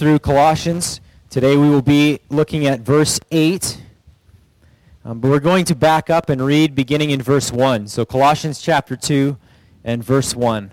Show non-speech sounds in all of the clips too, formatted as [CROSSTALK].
through Colossians. Today we will be looking at verse 8. Um, but we're going to back up and read beginning in verse 1. So Colossians chapter 2 and verse 1.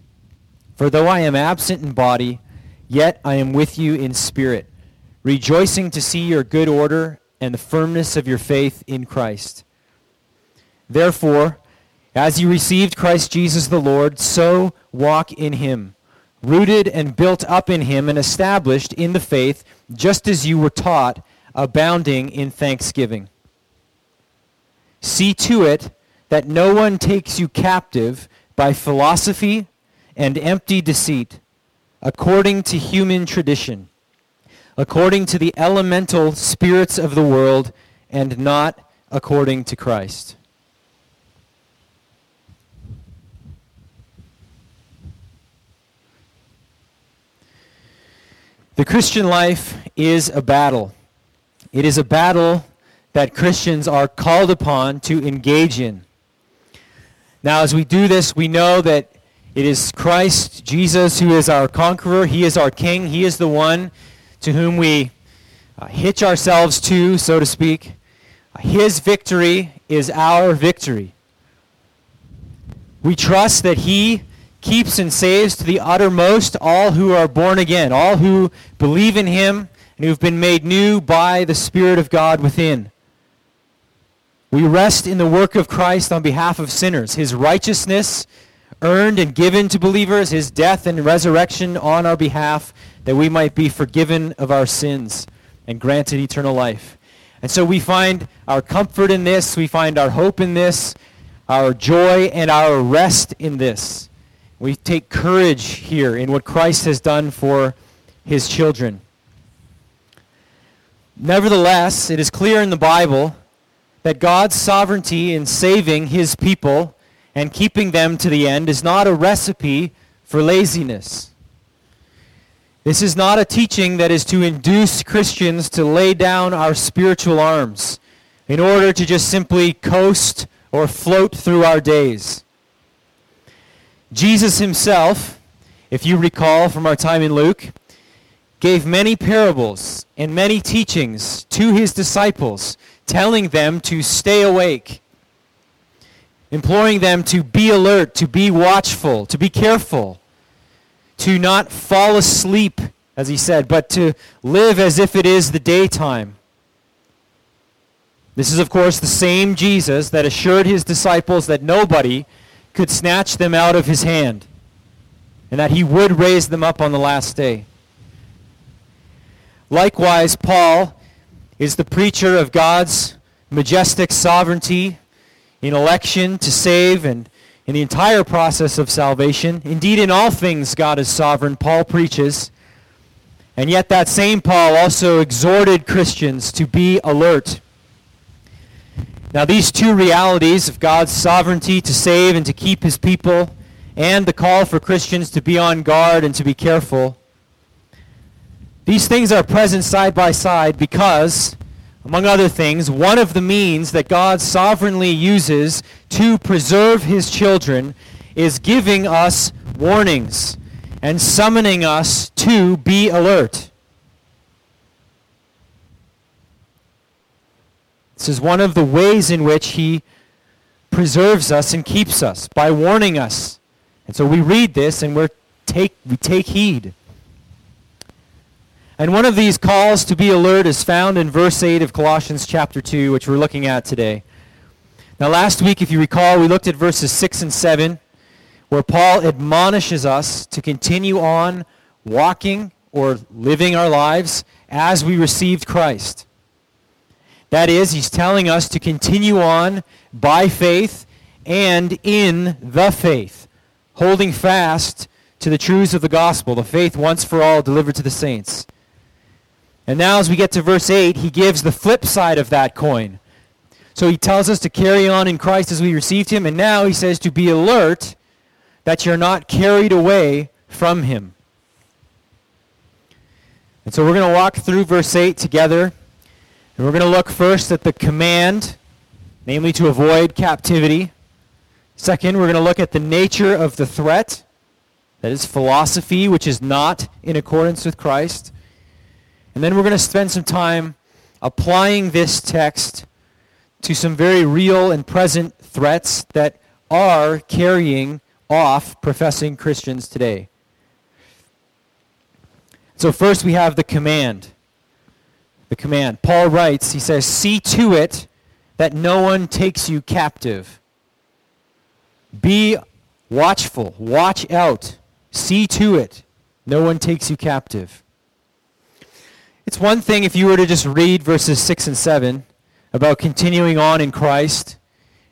For though I am absent in body, yet I am with you in spirit, rejoicing to see your good order and the firmness of your faith in Christ. Therefore, as you received Christ Jesus the Lord, so walk in him, rooted and built up in him and established in the faith, just as you were taught, abounding in thanksgiving. See to it that no one takes you captive by philosophy and empty deceit, according to human tradition, according to the elemental spirits of the world, and not according to Christ. The Christian life is a battle. It is a battle that Christians are called upon to engage in. Now, as we do this, we know that it is Christ, Jesus, who is our conqueror. He is our king. He is the one to whom we uh, hitch ourselves to, so to speak. His victory is our victory. We trust that He keeps and saves to the uttermost all who are born again, all who believe in Him and who have been made new by the Spirit of God within. We rest in the work of Christ on behalf of sinners. His righteousness earned and given to believers, his death and resurrection on our behalf, that we might be forgiven of our sins and granted eternal life. And so we find our comfort in this, we find our hope in this, our joy and our rest in this. We take courage here in what Christ has done for his children. Nevertheless, it is clear in the Bible that God's sovereignty in saving his people and keeping them to the end is not a recipe for laziness. This is not a teaching that is to induce Christians to lay down our spiritual arms in order to just simply coast or float through our days. Jesus himself, if you recall from our time in Luke, gave many parables and many teachings to his disciples, telling them to stay awake imploring them to be alert, to be watchful, to be careful, to not fall asleep, as he said, but to live as if it is the daytime. This is, of course, the same Jesus that assured his disciples that nobody could snatch them out of his hand and that he would raise them up on the last day. Likewise, Paul is the preacher of God's majestic sovereignty in election to save and in the entire process of salvation. Indeed, in all things, God is sovereign, Paul preaches. And yet, that same Paul also exhorted Christians to be alert. Now, these two realities of God's sovereignty to save and to keep his people, and the call for Christians to be on guard and to be careful, these things are present side by side because among other things, one of the means that God sovereignly uses to preserve his children is giving us warnings and summoning us to be alert. This is one of the ways in which he preserves us and keeps us by warning us. And so we read this and we take, we take heed. And one of these calls to be alert is found in verse 8 of Colossians chapter 2, which we're looking at today. Now, last week, if you recall, we looked at verses 6 and 7, where Paul admonishes us to continue on walking or living our lives as we received Christ. That is, he's telling us to continue on by faith and in the faith, holding fast to the truths of the gospel, the faith once for all delivered to the saints. And now, as we get to verse 8, he gives the flip side of that coin. So he tells us to carry on in Christ as we received him, and now he says to be alert that you're not carried away from him. And so we're going to walk through verse 8 together. And we're going to look first at the command, namely to avoid captivity. Second, we're going to look at the nature of the threat. That is philosophy, which is not in accordance with Christ. And then we're going to spend some time applying this text to some very real and present threats that are carrying off professing Christians today. So first we have the command. The command. Paul writes, he says, See to it that no one takes you captive. Be watchful. Watch out. See to it. No one takes you captive. It's one thing if you were to just read verses 6 and 7 about continuing on in Christ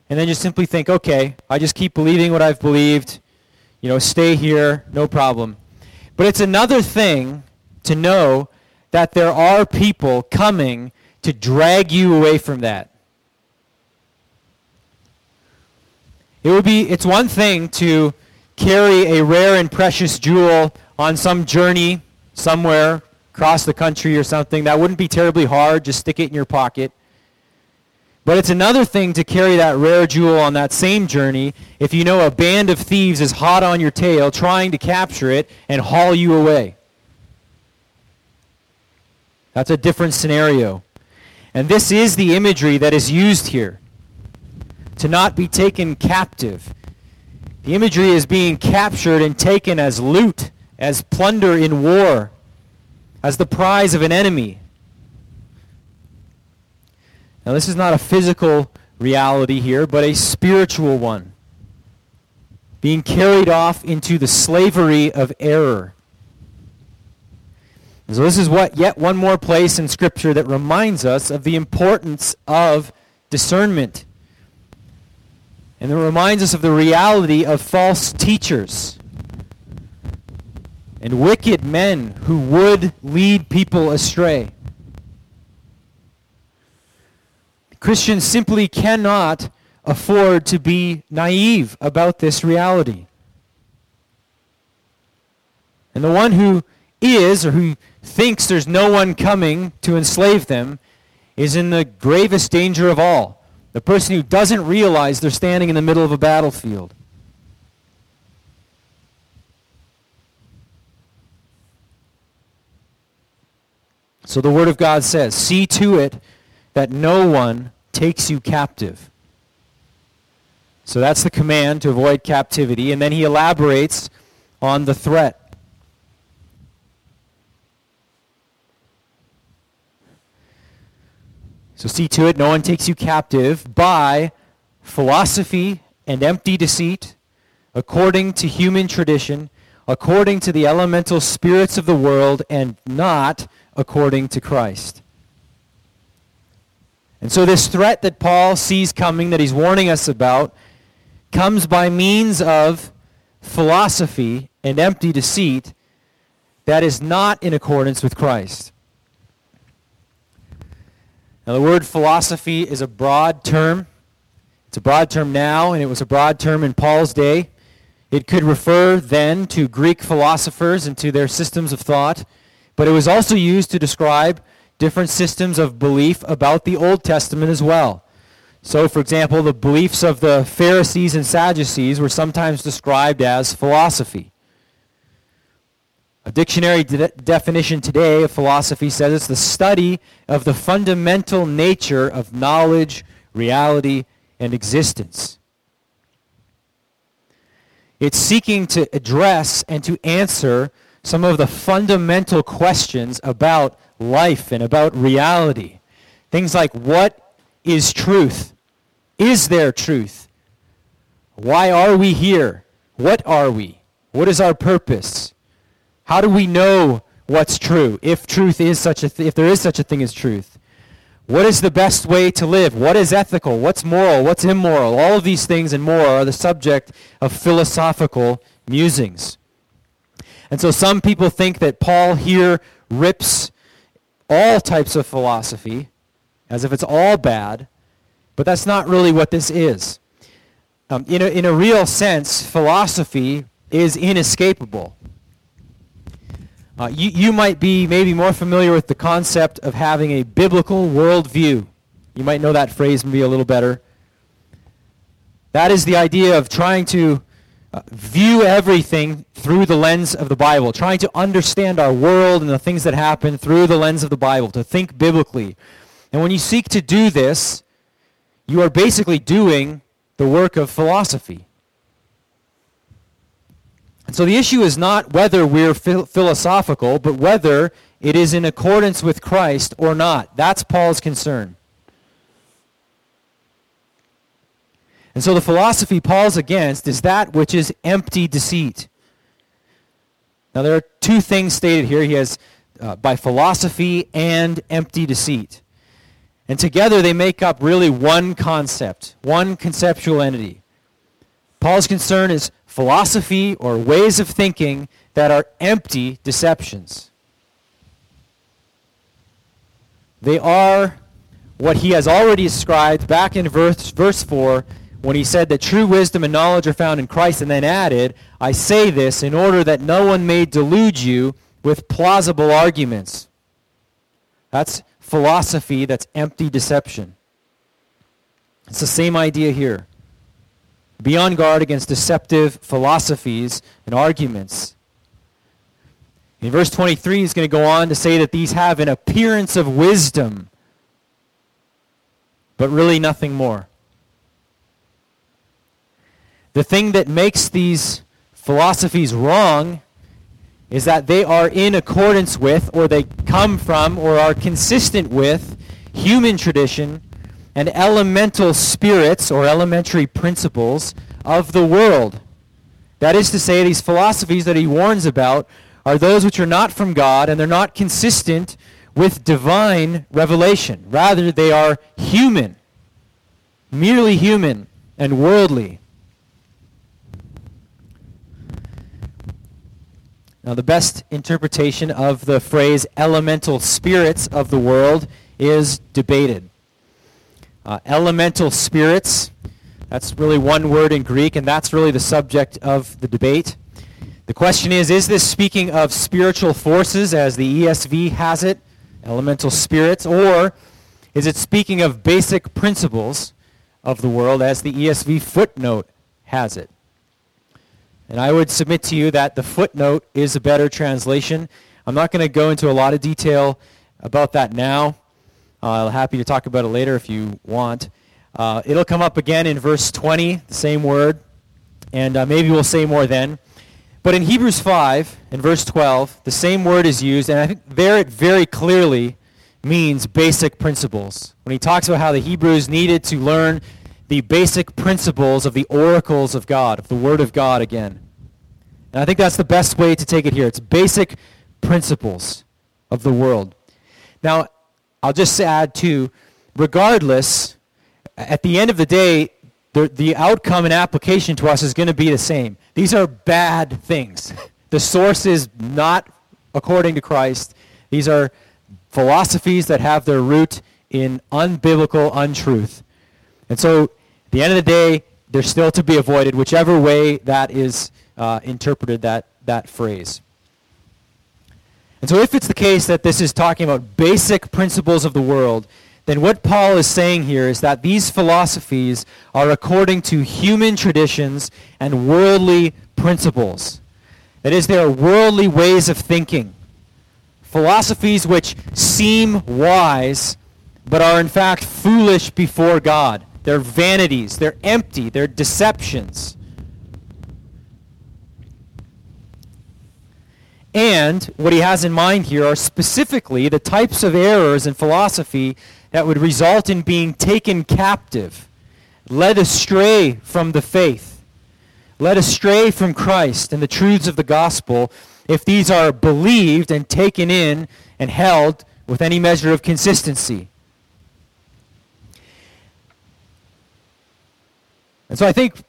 and then just simply think, okay, I just keep believing what I've believed, you know, stay here, no problem. But it's another thing to know that there are people coming to drag you away from that. It would be it's one thing to carry a rare and precious jewel on some journey somewhere across the country or something. That wouldn't be terribly hard. Just stick it in your pocket. But it's another thing to carry that rare jewel on that same journey if you know a band of thieves is hot on your tail trying to capture it and haul you away. That's a different scenario. And this is the imagery that is used here. To not be taken captive. The imagery is being captured and taken as loot, as plunder in war, as the prize of an enemy. Now, this is not a physical reality here, but a spiritual one. Being carried off into the slavery of error. And so this is what yet one more place in Scripture that reminds us of the importance of discernment. And it reminds us of the reality of false teachers and wicked men who would lead people astray. Christians simply cannot afford to be naive about this reality. And the one who is, or who thinks there's no one coming to enslave them, is in the gravest danger of all. The person who doesn't realize they're standing in the middle of a battlefield. So the Word of God says, See to it that no one takes you captive. So that's the command to avoid captivity. And then he elaborates on the threat. So see to it no one takes you captive by philosophy and empty deceit, according to human tradition, according to the elemental spirits of the world, and not according to Christ. And so this threat that Paul sees coming, that he's warning us about, comes by means of philosophy and empty deceit that is not in accordance with Christ. Now, the word philosophy is a broad term. It's a broad term now, and it was a broad term in Paul's day. It could refer then to Greek philosophers and to their systems of thought, but it was also used to describe different systems of belief about the Old Testament as well. So, for example, the beliefs of the Pharisees and Sadducees were sometimes described as philosophy. A dictionary de- definition today of philosophy says it's the study of the fundamental nature of knowledge, reality, and existence. It's seeking to address and to answer some of the fundamental questions about life and about reality. Things like what is truth? Is there truth? Why are we here? What are we? What is our purpose? How do we know what's true? If truth is such a th- if there is such a thing as truth. What is the best way to live? What is ethical? What's moral? What's immoral? All of these things and more are the subject of philosophical musings. And so some people think that Paul here rips all types of philosophy as if it's all bad, but that's not really what this is. Um, in, a, in a real sense, philosophy is inescapable. Uh, you, you might be maybe more familiar with the concept of having a biblical worldview. You might know that phrase maybe a little better. That is the idea of trying to uh, view everything through the lens of the Bible, trying to understand our world and the things that happen through the lens of the Bible, to think biblically. And when you seek to do this, you are basically doing the work of philosophy. And so the issue is not whether we're philosophical, but whether it is in accordance with Christ or not. That's Paul's concern. And so the philosophy Paul's against is that which is empty deceit. Now there are two things stated here. He has uh, by philosophy and empty deceit. And together they make up really one concept, one conceptual entity. Paul's concern is philosophy or ways of thinking that are empty deceptions. They are what he has already described back in verse, verse 4 when he said that true wisdom and knowledge are found in Christ, and then added, I say this in order that no one may delude you with plausible arguments. That's philosophy, that's empty deception. It's the same idea here. Be on guard against deceptive philosophies and arguments. In verse 23, he's going to go on to say that these have an appearance of wisdom, but really nothing more. The thing that makes these philosophies wrong is that they are in accordance with, or they come from, or are consistent with human tradition and elemental spirits or elementary principles of the world. That is to say, these philosophies that he warns about are those which are not from God and they're not consistent with divine revelation. Rather, they are human, merely human and worldly. Now, the best interpretation of the phrase elemental spirits of the world is debated. Uh, elemental spirits, that's really one word in Greek, and that's really the subject of the debate. The question is is this speaking of spiritual forces, as the ESV has it, elemental spirits, or is it speaking of basic principles of the world, as the ESV footnote has it? And I would submit to you that the footnote is a better translation. I'm not going to go into a lot of detail about that now. Uh, I'm happy to talk about it later if you want. Uh, it'll come up again in verse 20, the same word, and uh, maybe we'll say more then. But in Hebrews 5, in verse 12, the same word is used, and I think there it very clearly means basic principles. When he talks about how the Hebrews needed to learn the basic principles of the oracles of God, of the Word of God again. And I think that's the best way to take it here. It's basic principles of the world. Now, I'll just add too, regardless, at the end of the day, the, the outcome and application to us is going to be the same. These are bad things. [LAUGHS] The source is not according to Christ. These are philosophies that have their root in unbiblical untruth. And so, the end of the day, they're still to be avoided, whichever way that is uh, interpreted, that, that phrase. And so if it's the case that this is talking about basic principles of the world, then what Paul is saying here is that these philosophies are according to human traditions and worldly principles. That is, they are worldly ways of thinking. Philosophies which seem wise, but are in fact foolish before God. They're vanities. They're empty. They're deceptions. And what he has in mind here are specifically the types of errors in philosophy that would result in being taken captive, led astray from the faith, led astray from Christ and the truths of the gospel if these are believed and taken in and held with any measure of consistency. And so I think,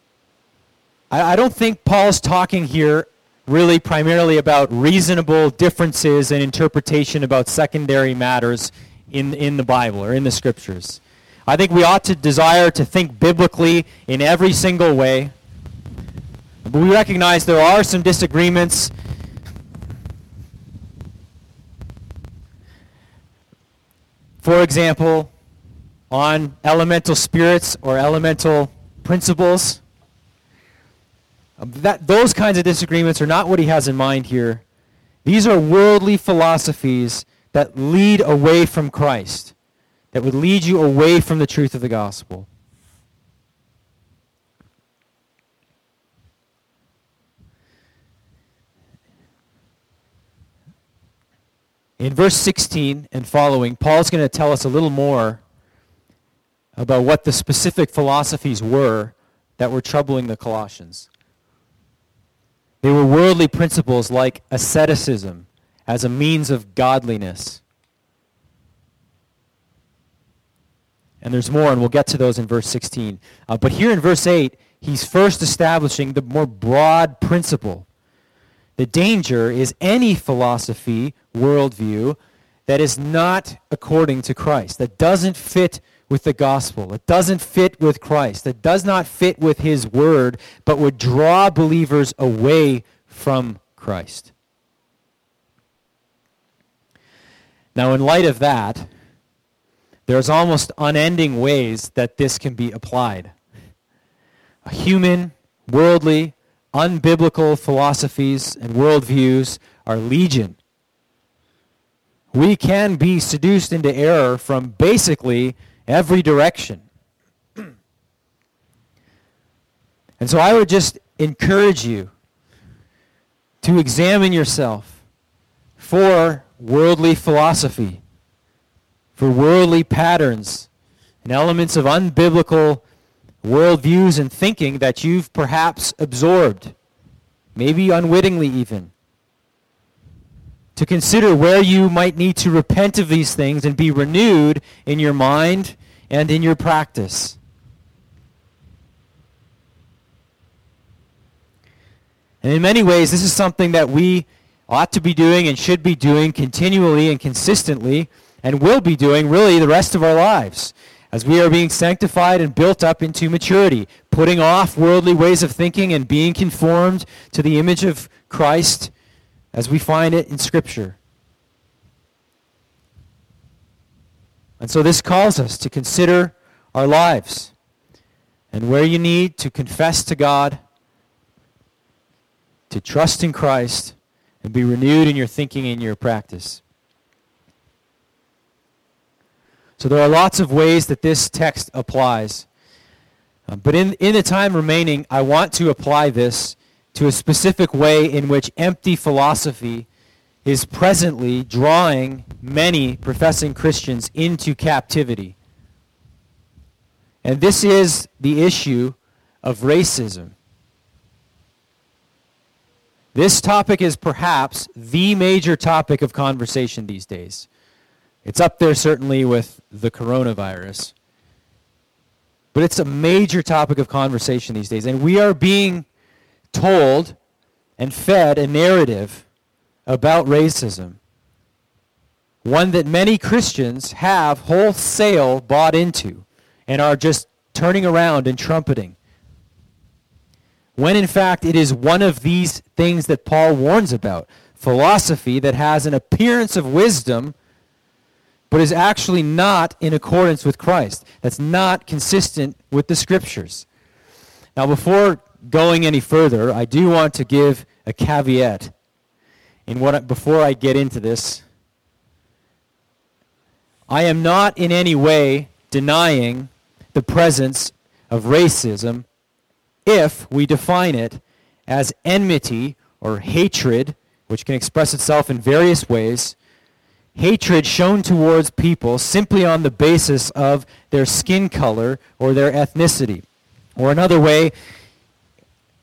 I, I don't think Paul's talking here really primarily about reasonable differences in interpretation about secondary matters in, in the Bible or in the Scriptures. I think we ought to desire to think biblically in every single way. But we recognize there are some disagreements. For example, on elemental spirits or elemental principles. Um, that, those kinds of disagreements are not what he has in mind here. These are worldly philosophies that lead away from Christ, that would lead you away from the truth of the gospel. In verse 16 and following, Paul's going to tell us a little more about what the specific philosophies were that were troubling the Colossians. They were worldly principles like asceticism as a means of godliness. And there's more, and we'll get to those in verse 16. Uh, but here in verse 8, he's first establishing the more broad principle. The danger is any philosophy, worldview, that is not according to Christ, that doesn't fit with the gospel. It doesn't fit with Christ. It does not fit with his word, but would draw believers away from Christ. Now, in light of that, there's almost unending ways that this can be applied. Human, worldly, unbiblical philosophies and worldviews are legion. We can be seduced into error from basically every direction. And so I would just encourage you to examine yourself for worldly philosophy, for worldly patterns and elements of unbiblical worldviews and thinking that you've perhaps absorbed, maybe unwittingly even to consider where you might need to repent of these things and be renewed in your mind and in your practice. And in many ways, this is something that we ought to be doing and should be doing continually and consistently and will be doing really the rest of our lives as we are being sanctified and built up into maturity, putting off worldly ways of thinking and being conformed to the image of Christ as we find it in Scripture. And so this calls us to consider our lives and where you need to confess to God, to trust in Christ, and be renewed in your thinking and your practice. So there are lots of ways that this text applies. Um, but in, in the time remaining, I want to apply this to a specific way in which empty philosophy is presently drawing many professing Christians into captivity. And this is the issue of racism. This topic is perhaps the major topic of conversation these days. It's up there certainly with the coronavirus. But it's a major topic of conversation these days. And we are being told and fed a narrative about racism. One that many Christians have wholesale bought into and are just turning around and trumpeting. When in fact it is one of these things that Paul warns about philosophy that has an appearance of wisdom but is actually not in accordance with Christ. That's not consistent with the scriptures. Now, before going any further, I do want to give a caveat in what before I get into this. I am not in any way denying the presence of racism if we define it as enmity or hatred, which can express itself in various ways, hatred shown towards people simply on the basis of their skin color or their ethnicity. Or another way,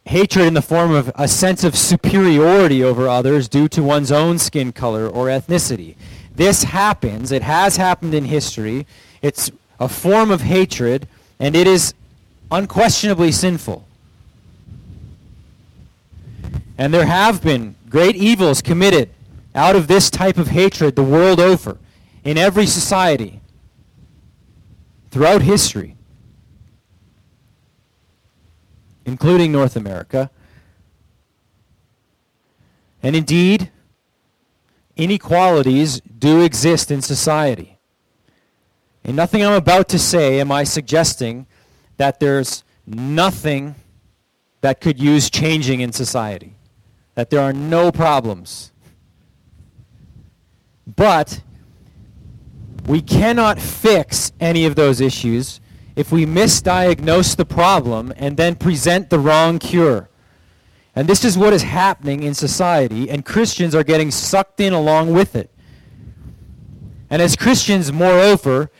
hatred in the form of a sense of superiority over others due to one's own skin color or ethnicity. This happens. It has happened in history. It's a form of hatred, and it is unquestionably sinful. And there have been great evils committed out of this type of hatred the world over in every society throughout history, including North America. And indeed, inequalities do exist in society. In nothing I'm about to say am I suggesting that there's nothing that could use changing in society, that there are no problems. But we cannot fix any of those issues if we misdiagnose the problem and then present the wrong cure. And this is what is happening in society, and Christians are getting sucked in along with it. And as Christians, moreover,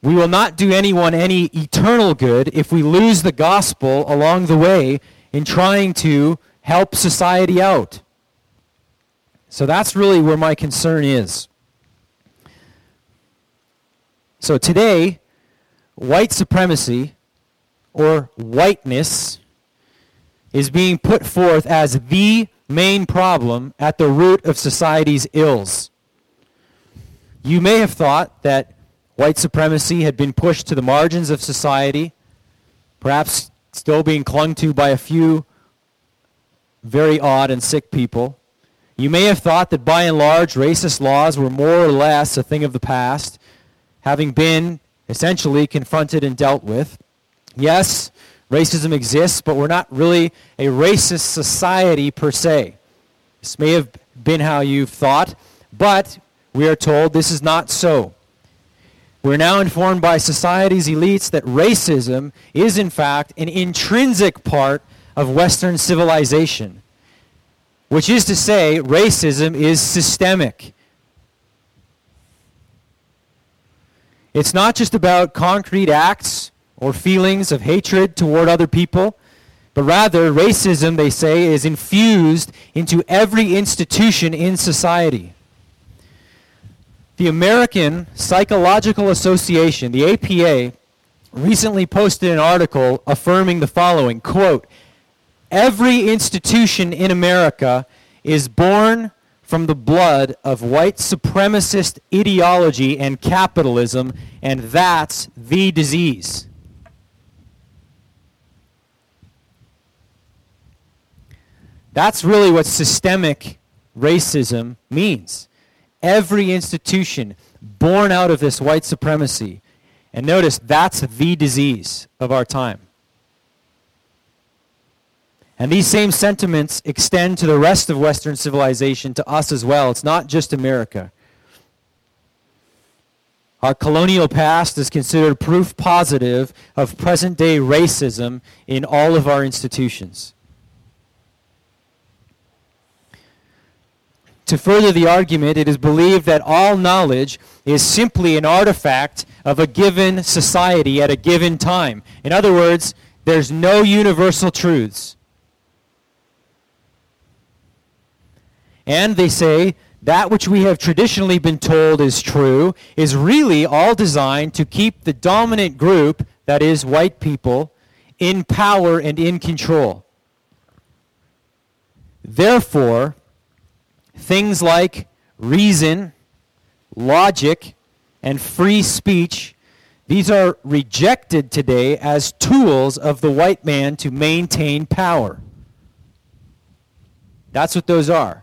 we will not do anyone any eternal good if we lose the gospel along the way in trying to help society out. So that's really where my concern is. So today, white supremacy or whiteness is being put forth as the main problem at the root of society's ills. You may have thought that white supremacy had been pushed to the margins of society, perhaps still being clung to by a few very odd and sick people. You may have thought that by and large racist laws were more or less a thing of the past, having been essentially confronted and dealt with. Yes, Racism exists, but we're not really a racist society per se. This may have been how you've thought, but we are told this is not so. We're now informed by society's elites that racism is, in fact, an intrinsic part of Western civilization, which is to say, racism is systemic. It's not just about concrete acts or feelings of hatred toward other people, but rather racism, they say, is infused into every institution in society. The American Psychological Association, the APA, recently posted an article affirming the following, quote, Every institution in America is born from the blood of white supremacist ideology and capitalism, and that's the disease. That's really what systemic racism means. Every institution born out of this white supremacy. And notice, that's the disease of our time. And these same sentiments extend to the rest of Western civilization, to us as well. It's not just America. Our colonial past is considered proof positive of present day racism in all of our institutions. To further the argument, it is believed that all knowledge is simply an artifact of a given society at a given time. In other words, there's no universal truths. And they say that which we have traditionally been told is true is really all designed to keep the dominant group, that is, white people, in power and in control. Therefore, Things like reason, logic, and free speech, these are rejected today as tools of the white man to maintain power. That's what those are.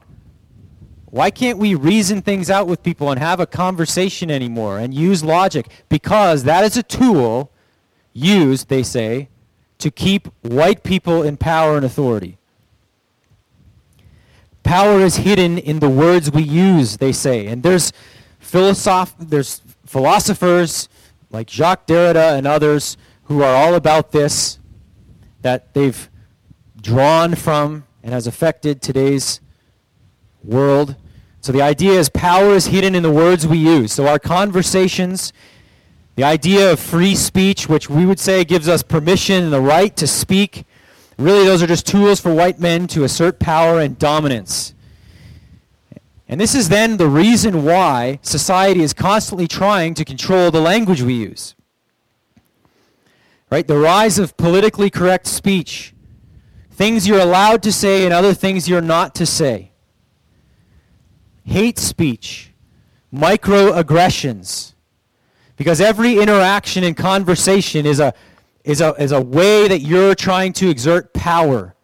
Why can't we reason things out with people and have a conversation anymore and use logic? Because that is a tool used, they say, to keep white people in power and authority. Power is hidden in the words we use, they say. And there's, philosoph- there's philosophers like Jacques Derrida and others who are all about this, that they've drawn from and has affected today's world. So the idea is power is hidden in the words we use. So our conversations, the idea of free speech, which we would say gives us permission and the right to speak, Really, those are just tools for white men to assert power and dominance. And this is then the reason why society is constantly trying to control the language we use. right? The rise of politically correct speech. Things you're allowed to say and other things you're not to say. Hate speech. Microaggressions. Because every interaction and conversation is a, is, a, is a way that you're trying to exert power.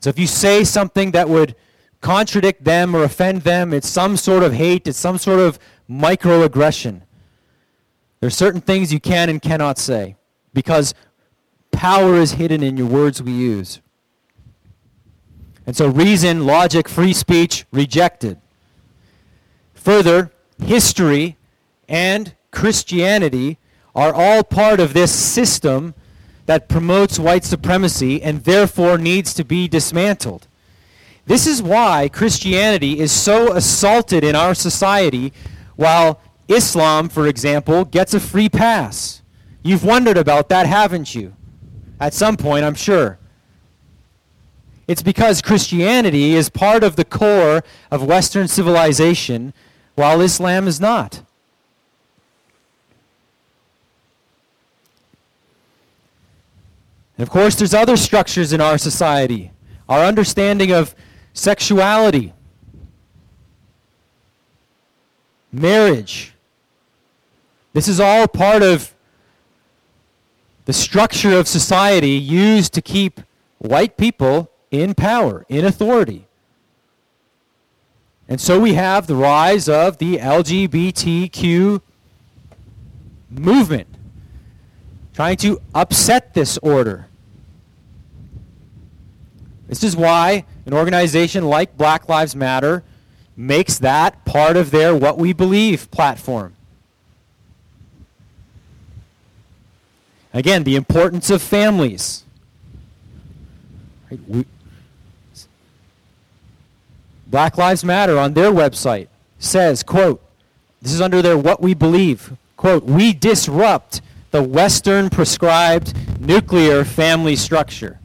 So if you say something that would contradict them or offend them, it's some sort of hate, it's some sort of microaggression. There are certain things you can and cannot say because power is hidden in your words we use. And so reason, logic, free speech rejected. Further, history and Christianity are all part of this system that promotes white supremacy and therefore needs to be dismantled. This is why Christianity is so assaulted in our society while Islam, for example, gets a free pass. You've wondered about that, haven't you? At some point, I'm sure. It's because Christianity is part of the core of Western civilization, while Islam is not. And of course, there's other structures in our society. Our understanding of sexuality, marriage. This is all part of the structure of society used to keep white people in power, in authority. And so we have the rise of the LGBTQ movement, trying to upset this order. This is why an organization like Black Lives Matter makes that part of their What We Believe platform. Again, the importance of families. Right? We, Black Lives Matter on their website says, quote, this is under their what we believe, quote, we disrupt the Western prescribed nuclear family structure.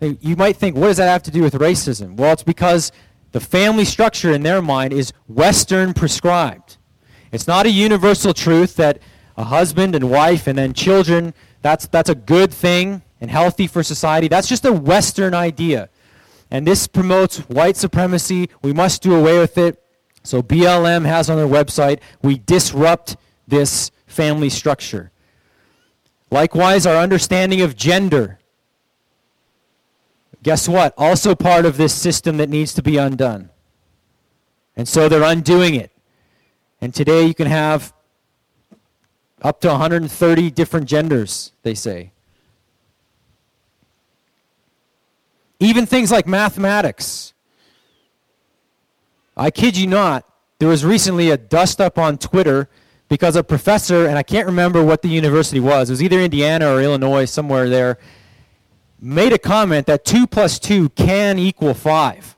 You might think, what does that have to do with racism? Well, it's because the family structure in their mind is Western prescribed. It's not a universal truth that a husband and wife and then children, that's, that's a good thing and healthy for society. That's just a Western idea. And this promotes white supremacy. We must do away with it. So BLM has on their website, we disrupt this family structure. Likewise, our understanding of gender. Guess what? Also part of this system that needs to be undone. And so they're undoing it. And today you can have up to 130 different genders, they say. Even things like mathematics. I kid you not, there was recently a dust up on Twitter because a professor, and I can't remember what the university was, it was either Indiana or Illinois, somewhere there, made a comment that 2 plus 2 can equal 5.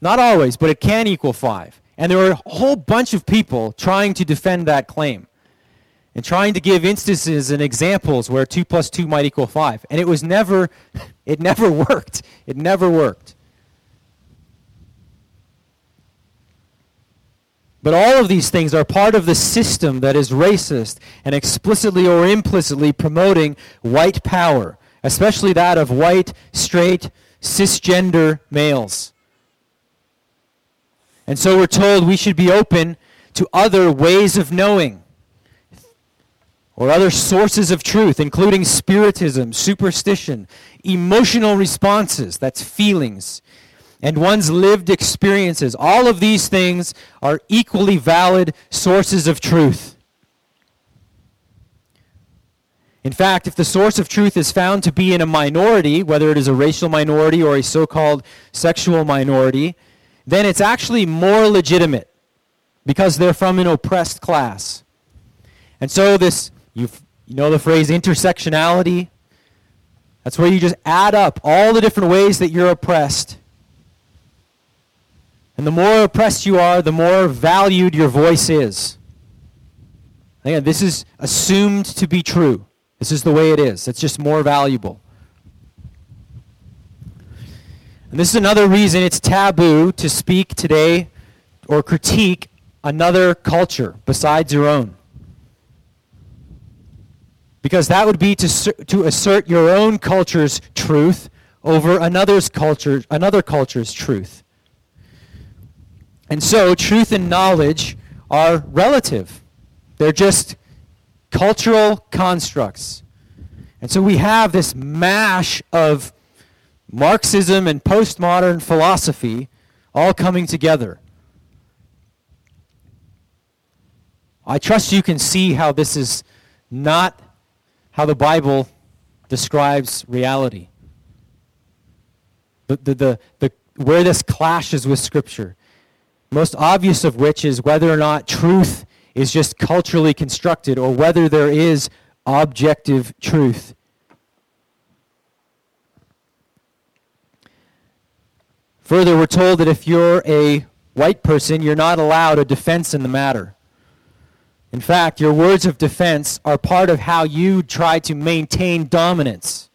Not always, but it can equal 5. And there were a whole bunch of people trying to defend that claim and trying to give instances and examples where 2 plus 2 might equal 5. And it was never, [LAUGHS] it never worked. It never worked. But all of these things are part of the system that is racist and explicitly or implicitly promoting white power, especially that of white, straight, cisgender males. And so we're told we should be open to other ways of knowing or other sources of truth, including spiritism, superstition, emotional responses, that's feelings, and one's lived experiences. All of these things are equally valid sources of truth. In fact, if the source of truth is found to be in a minority, whether it is a racial minority or a so called sexual minority, then it's actually more legitimate because they're from an oppressed class. And so this you you know the phrase intersectionality? That's where you just add up all the different ways that you're oppressed. And the more oppressed you are, the more valued your voice is. Again, this is assumed to be true. This is the way it is. It's just more valuable. And this is another reason it's taboo to speak today or critique another culture besides your own. Because that would be to, to assert your own culture's truth over another's culture, another culture's truth. And so, truth and knowledge are relative. They're just cultural constructs. And so we have this mash of Marxism and postmodern philosophy all coming together. I trust you can see how this is not how the Bible describes reality. The, the, the, the, where this clashes with Scripture. Most obvious of which is whether or not truth is just culturally constructed or whether there is objective truth. Further, we're told that if you're a white person, you're not allowed a defense in the matter. In fact, your words of defense are part of how you try to maintain dominance.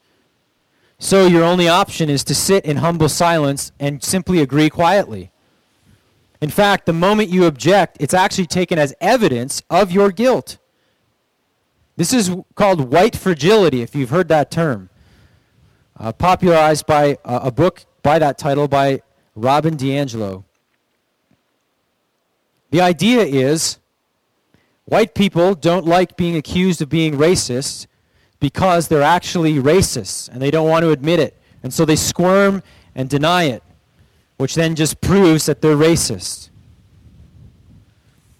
So your only option is to sit in humble silence and simply agree quietly. In fact, the moment you object, it's actually taken as evidence of your guilt. This is called white fragility, if you've heard that term. Uh, popularized by uh, a book by that title by Robin DiAngelo. The idea is White people don't like being accused of being racist because they're actually racists and they don't want to admit it. And so they squirm and deny it, which then just proves that they're racist.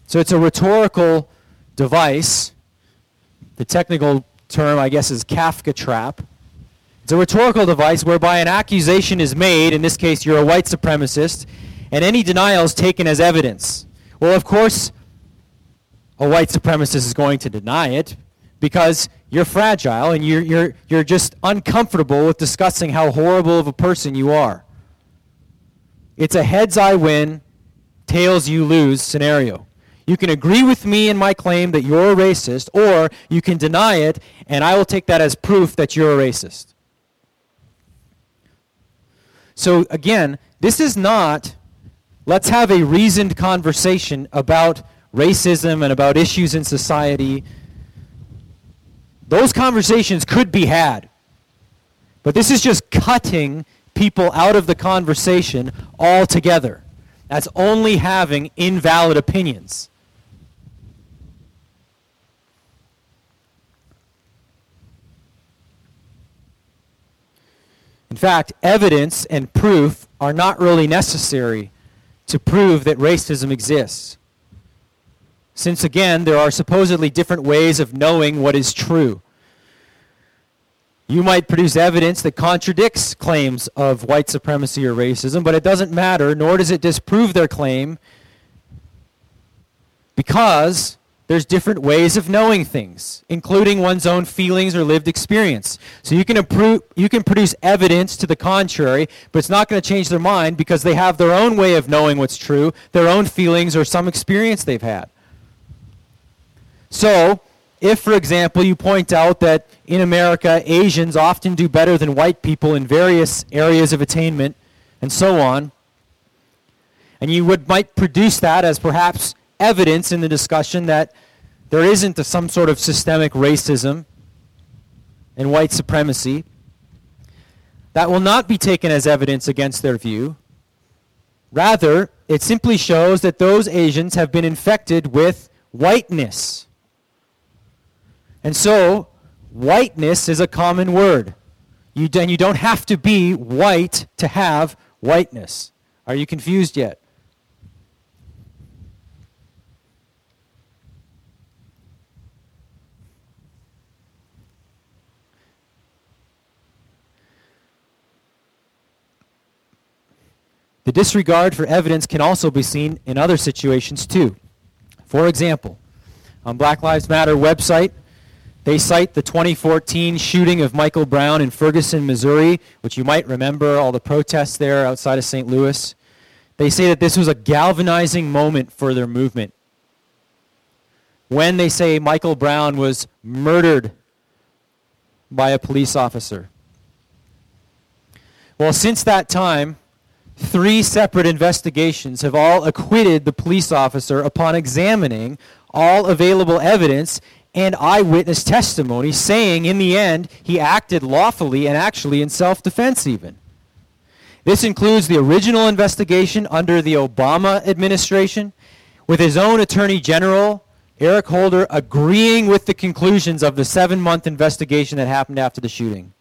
So it's a rhetorical device. The technical term, I guess, is Kafka trap. It's a rhetorical device whereby an accusation is made, in this case, you're a white supremacist, and any denial is taken as evidence. Well, of course, a white supremacist is going to deny it because you're fragile and you're, you're, you're just uncomfortable with discussing how horrible of a person you are. It's a heads I win, tails you lose scenario. You can agree with me in my claim that you're a racist, or you can deny it, and I will take that as proof that you're a racist. So, again, this is not, let's have a reasoned conversation about racism and about issues in society, those conversations could be had. But this is just cutting people out of the conversation altogether. That's only having invalid opinions. In fact, evidence and proof are not really necessary to prove that racism exists since again, there are supposedly different ways of knowing what is true. You might produce evidence that contradicts claims of white supremacy or racism, but it doesn't matter, nor does it disprove their claim, because there's different ways of knowing things, including one's own feelings or lived experience. So you can, you can produce evidence to the contrary, but it's not going to change their mind because they have their own way of knowing what's true, their own feelings, or some experience they've had. So, if, for example, you point out that in America, Asians often do better than white people in various areas of attainment, and so on, and you would might produce that as perhaps evidence in the discussion that there isn't a, some sort of systemic racism and white supremacy, that will not be taken as evidence against their view. Rather, it simply shows that those Asians have been infected with whiteness. And so, whiteness is a common word. You, and you don't have to be white to have whiteness. Are you confused yet? The disregard for evidence can also be seen in other situations too. For example, on Black Lives Matter website, they cite the 2014 shooting of Michael Brown in Ferguson, Missouri, which you might remember all the protests there outside of St. Louis. They say that this was a galvanizing moment for their movement. When they say Michael Brown was murdered by a police officer. Well, since that time, three separate investigations have all acquitted the police officer upon examining all available evidence and eyewitness testimony, saying in the end he acted lawfully and actually in self defense, even. This includes the original investigation under the Obama administration, with his own Attorney General, Eric Holder, agreeing with the conclusions of the seven month investigation that happened after the shooting.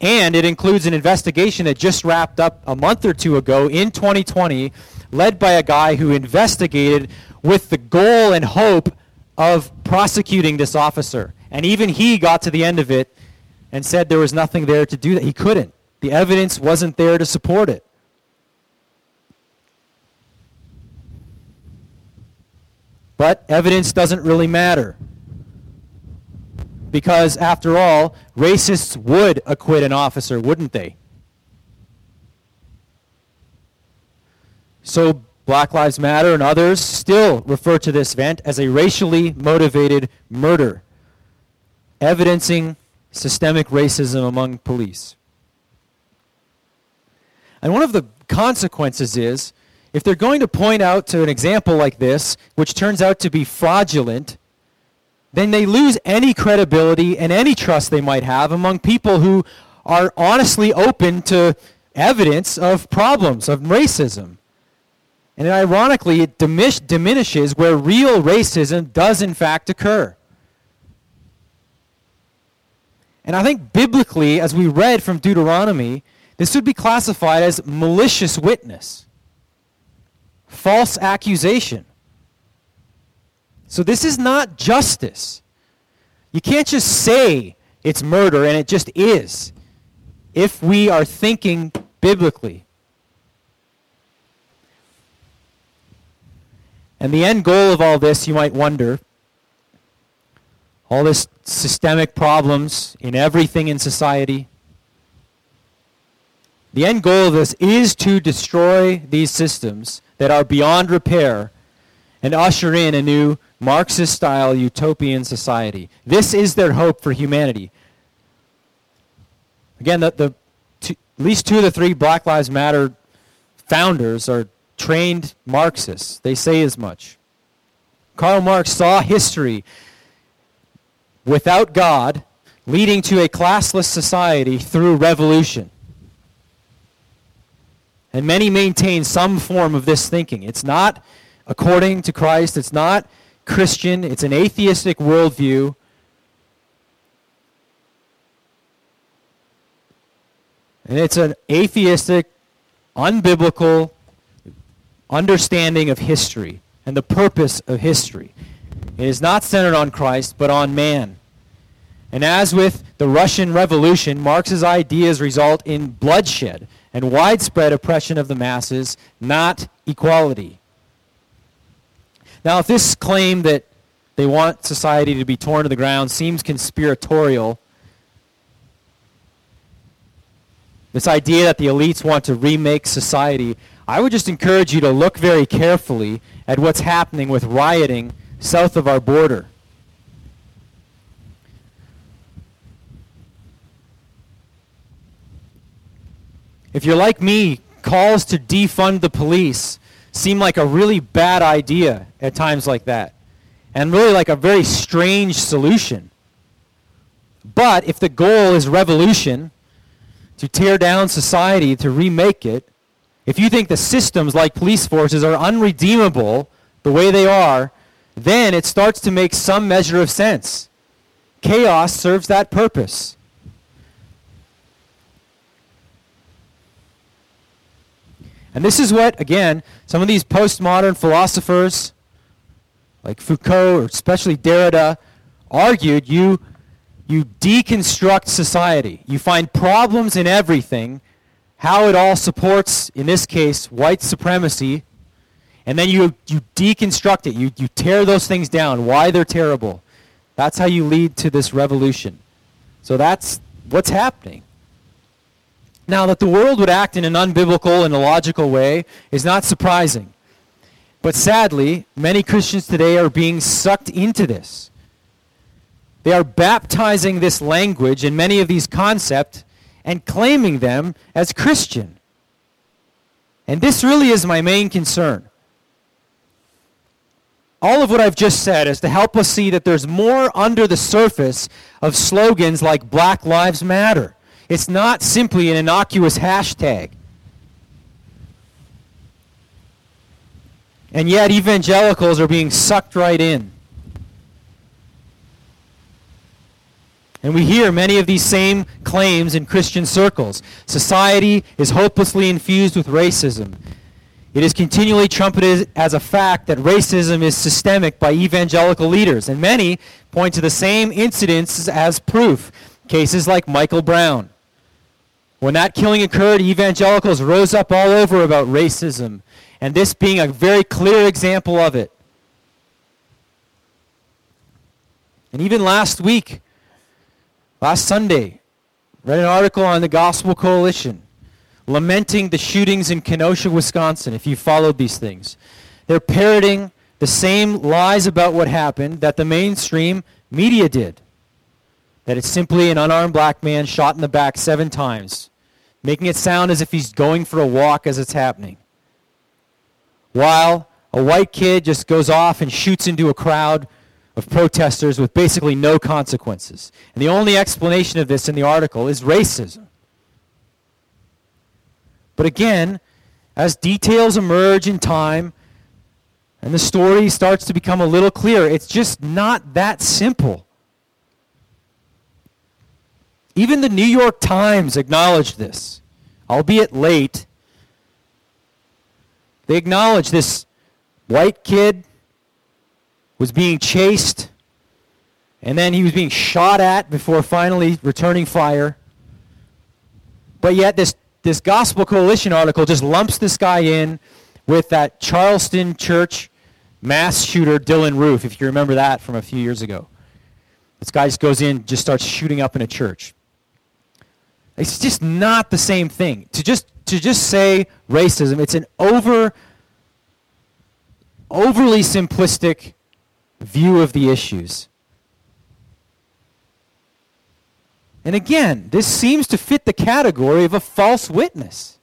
And it includes an investigation that just wrapped up a month or two ago in 2020, led by a guy who investigated with the goal and hope of prosecuting this officer. And even he got to the end of it and said there was nothing there to do that. He couldn't. The evidence wasn't there to support it. But evidence doesn't really matter. Because, after all, racists would acquit an officer, wouldn't they? So, Black Lives Matter and others still refer to this event as a racially motivated murder, evidencing systemic racism among police. And one of the consequences is if they're going to point out to an example like this, which turns out to be fraudulent, then they lose any credibility and any trust they might have among people who are honestly open to evidence of problems of racism. And ironically, it diminishes where real racism does in fact occur. And I think biblically, as we read from Deuteronomy, this would be classified as malicious witness, false accusation. So this is not justice. You can't just say it's murder and it just is if we are thinking biblically. And the end goal of all this, you might wonder, all this systemic problems in everything in society. The end goal of this is to destroy these systems that are beyond repair and usher in a new Marxist style utopian society. This is their hope for humanity. Again, the, the at least two of the three Black Lives Matter founders are trained Marxists. They say as much. Karl Marx saw history without God leading to a classless society through revolution. And many maintain some form of this thinking. It's not according to Christ, it's not Christian, it's an atheistic worldview. And it's an atheistic, unbiblical understanding of history and the purpose of history. It is not centered on Christ, but on man. And as with the Russian Revolution, Marx's ideas result in bloodshed and widespread oppression of the masses, not equality. Now, if this claim that they want society to be torn to the ground seems conspiratorial, this idea that the elites want to remake society, I would just encourage you to look very carefully at what's happening with rioting south of our border. If you're like me, calls to defund the police seem like a really bad idea at times like that. And really like a very strange solution. But if the goal is revolution, to tear down society, to remake it, if you think the systems like police forces are unredeemable the way they are, then it starts to make some measure of sense. Chaos serves that purpose. And this is what, again, some of these postmodern philosophers, like Foucault or especially Derrida, argued you, you deconstruct society. You find problems in everything, how it all supports, in this case, white supremacy, and then you, you deconstruct it. You, you tear those things down, why they're terrible. That's how you lead to this revolution. So that's what's happening. Now, that the world would act in an unbiblical and illogical way is not surprising. But sadly, many Christians today are being sucked into this. They are baptizing this language and many of these concepts and claiming them as Christian. And this really is my main concern. all of what I've just said is to help us see that there's more under the surface of slogans like Black Lives Matter. It's not simply an innocuous hashtag. And yet evangelicals are being sucked right in. And we hear many of these same claims in Christian circles. Society is hopelessly infused with racism. It is continually trumpeted as a fact that racism is systemic by evangelical leaders, and many point to the same incidents as proof. Cases like Michael Brown. When that killing occurred, evangelicals rose up all over about racism, and this being a very clear example of it. And even last week, last Sunday, read an article on the Gospel Coalition lamenting the shootings in Kenosha, Wisconsin, if you followed these things. They're parroting the same lies about what happened that the mainstream media did. That it's simply an unarmed black man shot in the back seven times, making it sound as if he's going for a walk as it's happening. While a white kid just goes off and shoots into a crowd of protesters with basically no consequences. And the only explanation of this in the article is racism. But again, as details emerge in time and the story starts to become a little clearer, it's just not that simple. Even the New York Times acknowledged this, albeit late. They acknowledged this white kid was being chased, and then he was being shot at before finally returning fire. But yet, this this Gospel Coalition article just lumps this guy in with that Charleston church mass shooter, Dylann Roof, if you remember that from a few years ago. This guy just goes in, just starts shooting up in a church. It's just not the same thing. To just to just say racism, it's an over overly simplistic view of the issues. And again, this seems to fit the category of a false witness,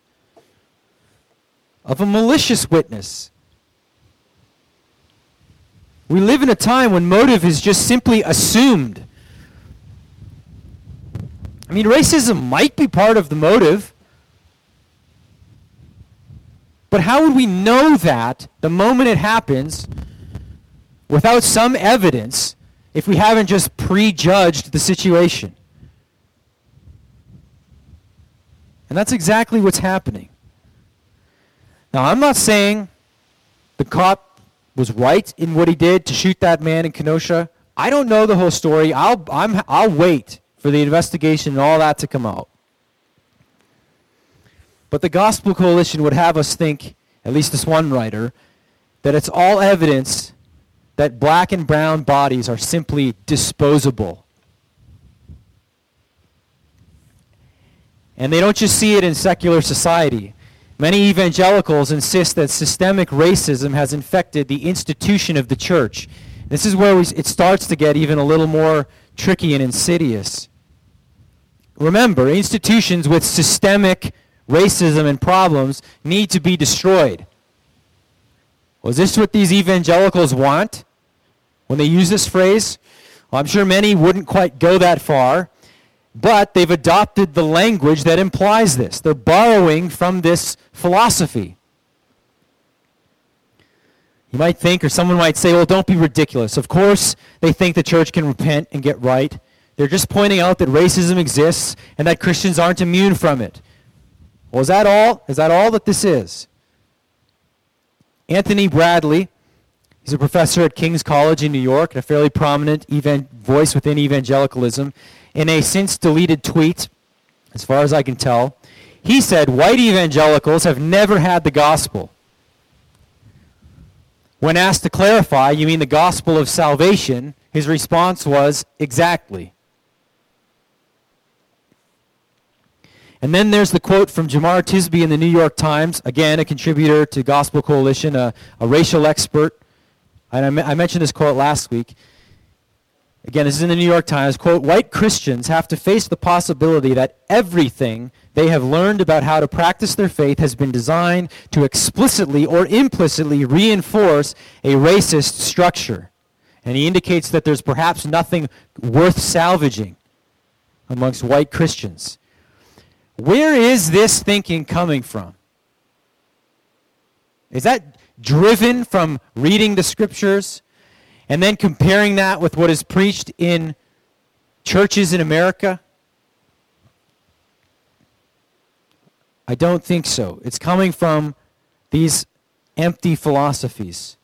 of a malicious witness. We live in a time when motive is just simply assumed. I mean, racism might be part of the motive. But how would we know that the moment it happens without some evidence if we haven't just prejudged the situation? And that's exactly what's happening. Now, I'm not saying the cop was right in what he did to shoot that man in Kenosha. I don't know the whole story. I'll, I'm, I'll wait for the investigation and all that to come out. But the Gospel Coalition would have us think, at least this one writer, that it's all evidence that black and brown bodies are simply disposable And they don't just see it in secular society. Many evangelicals insist that systemic racism has infected the institution of the church. This is where we, it starts to get even a little more tricky and insidious. Remember, institutions with systemic racism and problems need to be destroyed. Was this what these evangelicals want when they use this phrase? Well, I'm sure many wouldn't quite go that far. But they've adopted the language that implies this. They're borrowing from this philosophy. You might think, or someone might say, well, don't be ridiculous. Of course, they think the church can repent and get right. They're just pointing out that racism exists and that Christians aren't immune from it. Well, is that all? Is that all that this is? Anthony Bradley, he's a professor at King's College in New York and a fairly prominent evan- voice within evangelicalism in a since deleted tweet, as far as I can tell, he said white evangelicals have never had the gospel. When asked to clarify, you mean the gospel of salvation, his response was exactly. And then there's the quote from Jemar Tisby in the New York Times, again, a contributor to Gospel Coalition, a, a racial expert. And I, I mentioned this quote last week. again, this is in the New York Times, quote, white Christians have to face the possibility that everything they have learned about how to practice their faith has been designed to explicitly or implicitly reinforce a racist structure. And he indicates that there's perhaps nothing worth salvaging amongst white Christians. Where is this thinking coming from? Is that driven from reading the scriptures and then comparing that with what is preached in churches in America? I don't think so. It's coming from these empty philosophies.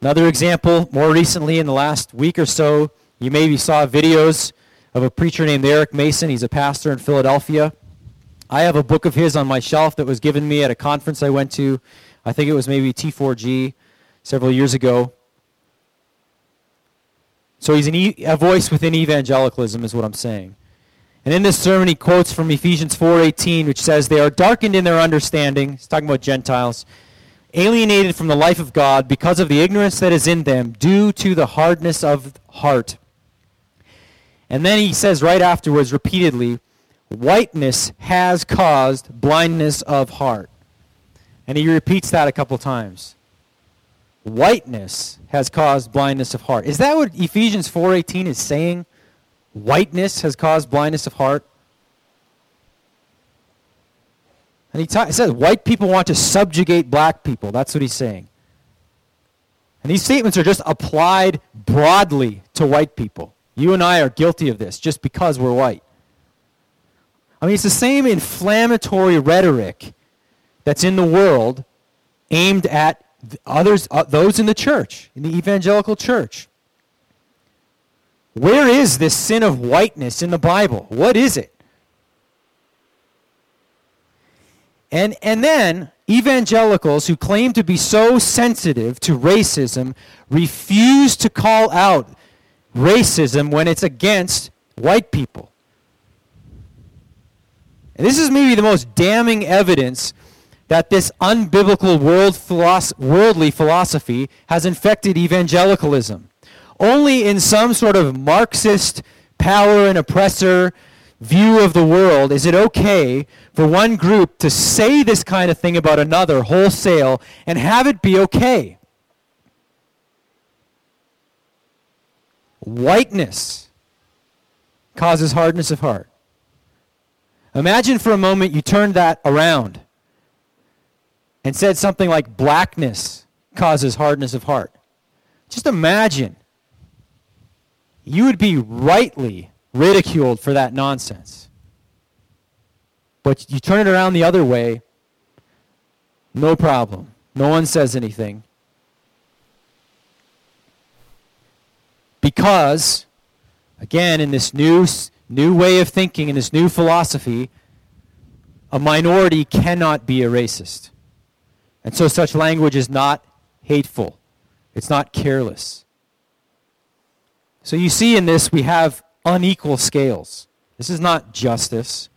Another example, more recently in the last week or so, you maybe saw videos of a preacher named Eric Mason. He's a pastor in Philadelphia. I have a book of his on my shelf that was given me at a conference I went to. I think it was maybe T4G several years ago. So he's e- a voice within evangelicalism, is what I'm saying. And in this sermon, he quotes from Ephesians 4:18, which says, "They are darkened in their understanding." He's talking about Gentiles, alienated from the life of God because of the ignorance that is in them, due to the hardness of heart. And then he says right afterwards, repeatedly, whiteness has caused blindness of heart. And he repeats that a couple times. Whiteness has caused blindness of heart. Is that what Ephesians 4:18 is saying? whiteness has caused blindness of heart. And he, ta- says white people want to subjugate black people. That's what he's saying. And these statements are just applied broadly to white people. You and I are guilty of this just because we're white. I mean, it's the same inflammatory rhetoric that's in the world aimed at others, uh, those in the church, in the evangelical church. Where is this sin of whiteness in the Bible? What is it? And, and then evangelicals who claim to be so sensitive to racism refuse to call out racism when it's against white people. And this is maybe the most damning evidence that this unbiblical world philosoph- worldly philosophy has infected evangelicalism. Only in some sort of Marxist power and oppressor view of the world is it okay for one group to say this kind of thing about another wholesale and have it be okay. Whiteness causes hardness of heart. Imagine for a moment you turned that around and said something like blackness causes hardness of heart. Just imagine you would be rightly ridiculed for that nonsense. But you turn it around the other way, no problem. No one says anything. Because, again, in this new, new way of thinking, in this new philosophy, a minority cannot be a racist. And so such language is not hateful. It's not careless. So you see in this, we have unequal scales. This is not justice.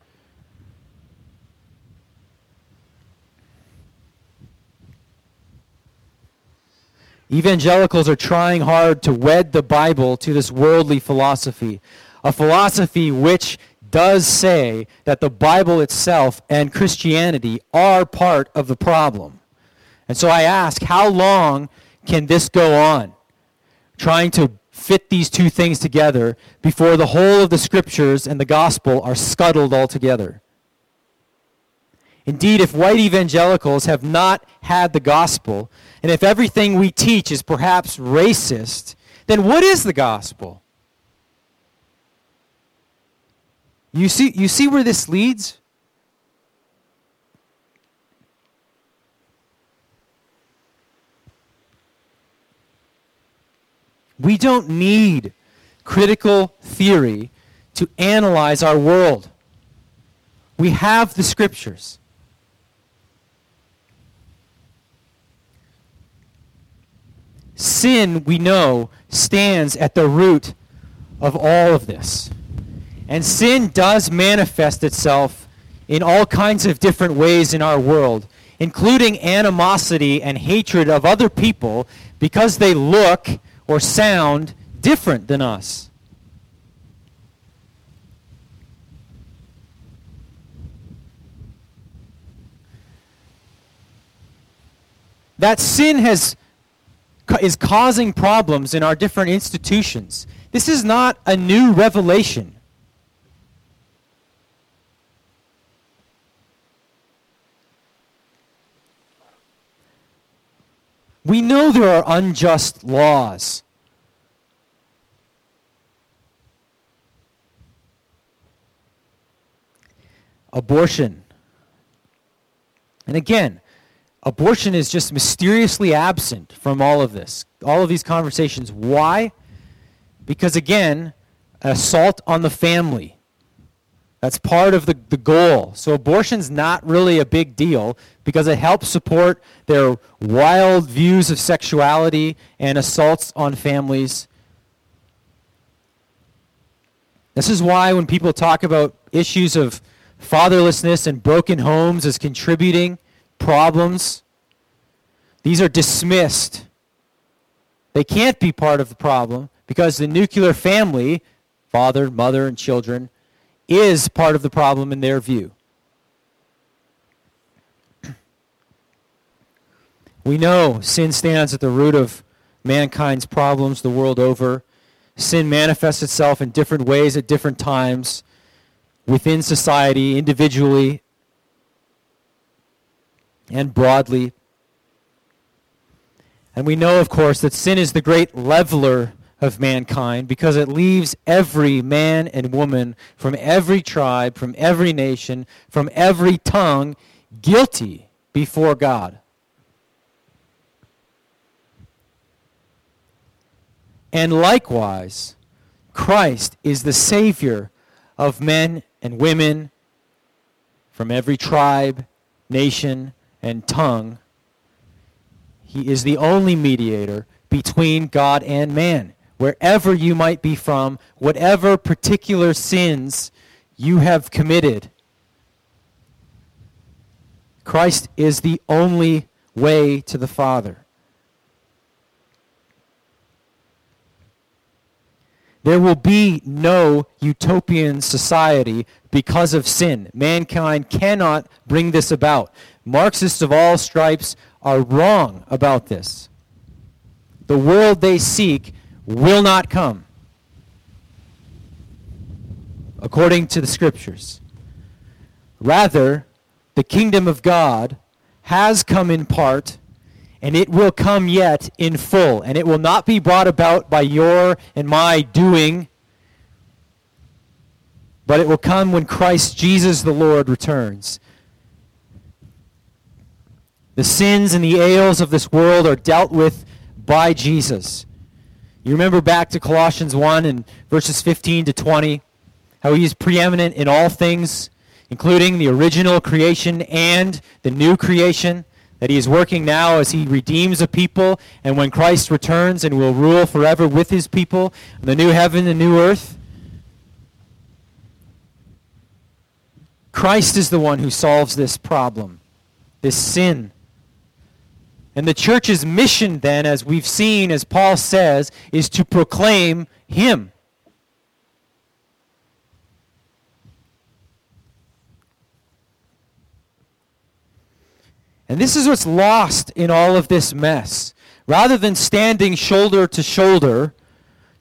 Evangelicals are trying hard to wed the Bible to this worldly philosophy, a philosophy which does say that the Bible itself and Christianity are part of the problem. And so I ask, how long can this go on? Trying to fit these two things together before the whole of the scriptures and the gospel are scuttled altogether. Indeed, if white evangelicals have not had the gospel, and if everything we teach is perhaps racist, then what is the gospel? You see, you see where this leads? We don't need critical theory to analyze our world. We have the scriptures. Sin, we know, stands at the root of all of this. And sin does manifest itself in all kinds of different ways in our world, including animosity and hatred of other people because they look or sound different than us. That sin has is causing problems in our different institutions. This is not a new revelation. We know there are unjust laws. Abortion. And again, abortion is just mysteriously absent from all of this, all of these conversations. Why? Because again, assault on the family. That's part of the, the goal. So abortion's not really a big deal because it helps support their wild views of sexuality and assaults on families. This is why when people talk about issues of fatherlessness and broken homes as contributing problems, these are dismissed. They can't be part of the problem because the nuclear family, father, mother, and children, is part of the problem in their view. [CLEARS THROAT] We know sin stands at the root of mankind's problems the world over. Sin manifests itself in different ways at different times within society, individually, and broadly. And we know, of course, that sin is the great leveler of mankind because it leaves every man and woman from every tribe, from every nation, from every tongue guilty before God. And likewise, Christ is the Savior of men and women from every tribe, nation, and tongue. He is the only mediator between God and man wherever you might be from, whatever particular sins you have committed. Christ is the only way to the Father. There will be no utopian society because of sin. Mankind cannot bring this about. Marxists of all stripes are wrong about this. The world they seek will not come according to the scriptures. Rather, the kingdom of God has come in part, and it will come yet in full. And it will not be brought about by your and my doing, but it will come when Christ Jesus the Lord returns. The sins and the ails of this world are dealt with by Jesus. You remember back to Colossians 1 and verses 15 to 20, how he is preeminent in all things, including the original creation and the new creation, that he is working now as he redeems a people, and when Christ returns and will rule forever with his people, the new heaven and new earth. Christ is the one who solves this problem, this sin and the church's mission, then, as we've seen, as Paul says, is to proclaim Him. And this is what's lost in all of this mess. Rather than standing shoulder to shoulder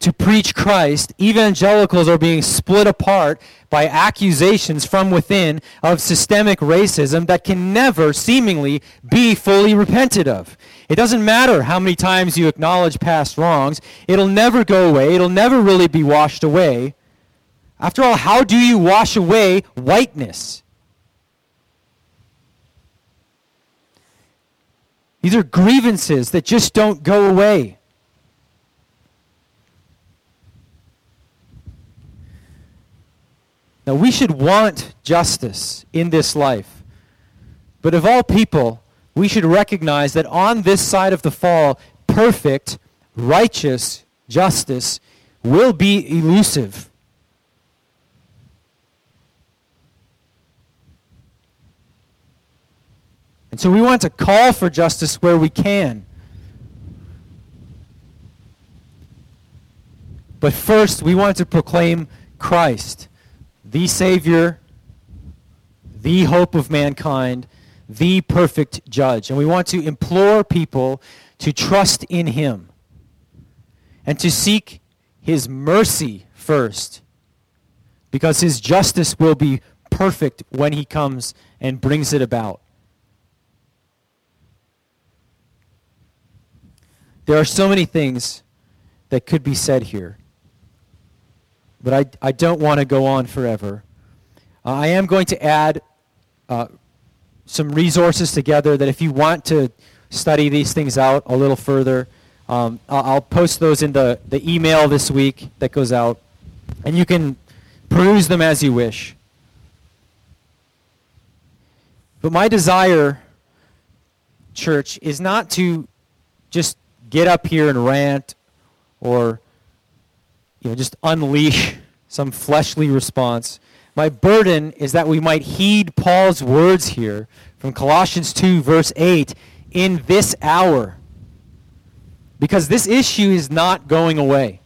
to preach Christ, evangelicals are being split apart by accusations from within of systemic racism that can never seemingly be fully repented of. It doesn't matter how many times you acknowledge past wrongs, it'll never go away, it'll never really be washed away. After all, how do you wash away whiteness? These are grievances that just don't go away. Now, we should want justice in this life. But of all people, we should recognize that on this side of the fall, perfect, righteous justice will be elusive. And so we want to call for justice where we can. But first, we want to proclaim Christ, the Savior, the hope of mankind, the perfect judge. And we want to implore people to trust in him and to seek his mercy first because his justice will be perfect when he comes and brings it about. There are so many things that could be said here, but I, I don't want to go on forever. Uh, I am going to add uh, some resources together that if you want to study these things out a little further, um, I'll, I'll post those in the, the email this week that goes out, and you can peruse them as you wish. But my desire, church, is not to just get up here and rant or you know just unleash some fleshly response. My burden is that we might heed Paul's words here from Colossians 2 verse 8 in this hour. Because this issue is not going away.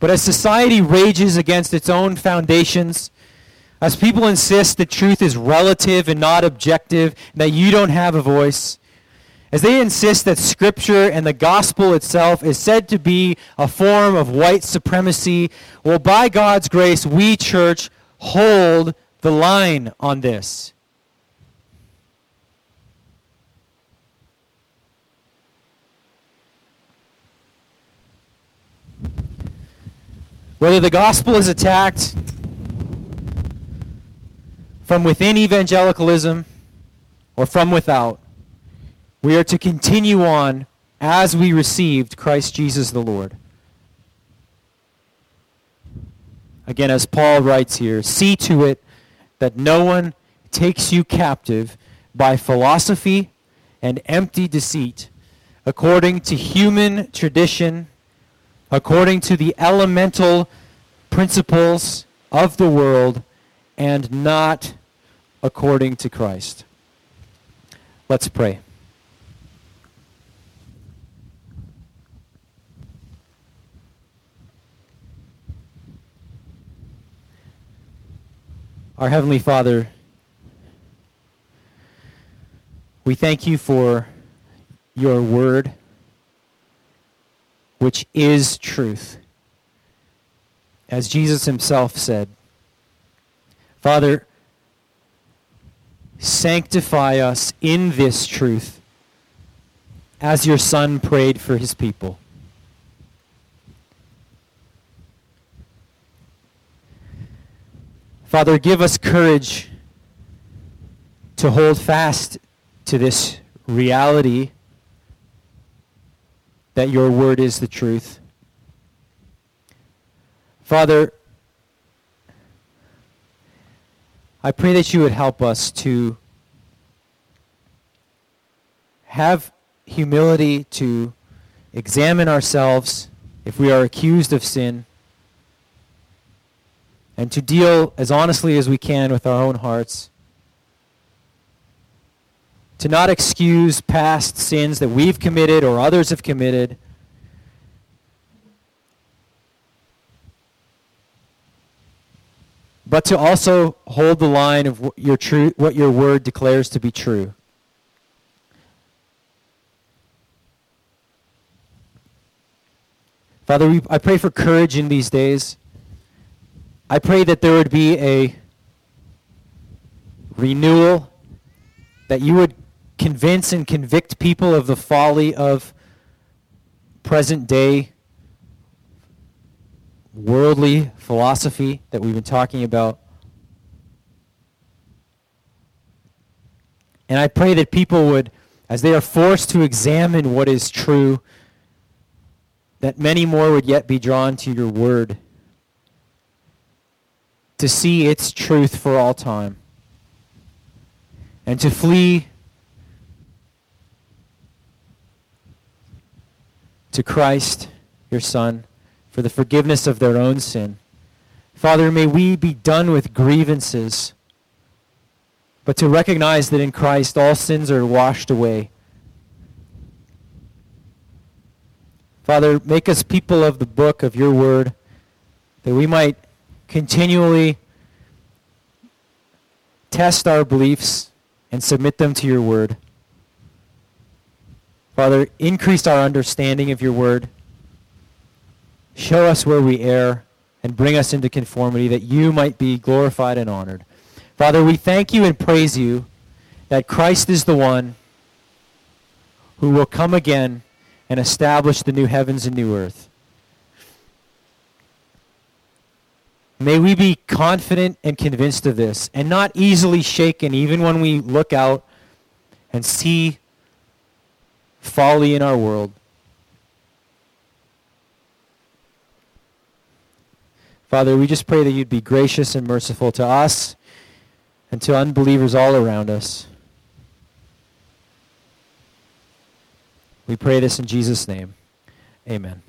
But as society rages against its own foundations, as people insist that truth is relative and not objective, that you don't have a voice, as they insist that Scripture and the gospel itself is said to be a form of white supremacy, well, by God's grace, we, church, hold the line on this. Whether the gospel is attacked from within evangelicalism or from without, we are to continue on as we received Christ Jesus the Lord. Again, as Paul writes here, see to it that no one takes you captive by philosophy and empty deceit, according to human tradition, according to the elemental principles of the world and not according to Christ. Let's pray. Our Heavenly Father, we thank you for your word, which is truth. As Jesus himself said, Father, sanctify us in this truth as your Son prayed for his people. Father, give us courage to hold fast to this reality that your word is the truth. Father, I pray that you would help us to have humility to examine ourselves if we are accused of sin and to deal as honestly as we can with our own hearts. To not excuse past sins that we've committed or others have committed but to also hold the line of what your, true, what your word declares to be true. Father, we, I pray for courage in these days. I pray that there would be a renewal, that you would convince and convict people of the folly of present day worldly philosophy that we've been talking about. And I pray that people would, as they are forced to examine what is true, that many more would yet be drawn to your word to see its truth for all time and to flee to Christ, your Son for the forgiveness of their own sin. Father, may we be done with grievances, but to recognize that in Christ all sins are washed away. Father, make us people of the book of your word, that we might continually test our beliefs and submit them to your word. Father, increase our understanding of your word. Show us where we err and bring us into conformity that you might be glorified and honored. Father, we thank you and praise you that Christ is the one who will come again and establish the new heavens and new earth. May we be confident and convinced of this and not easily shaken even when we look out and see folly in our world. Father, we just pray that you'd be gracious and merciful to us and to unbelievers all around us. We pray this in Jesus' name. Amen.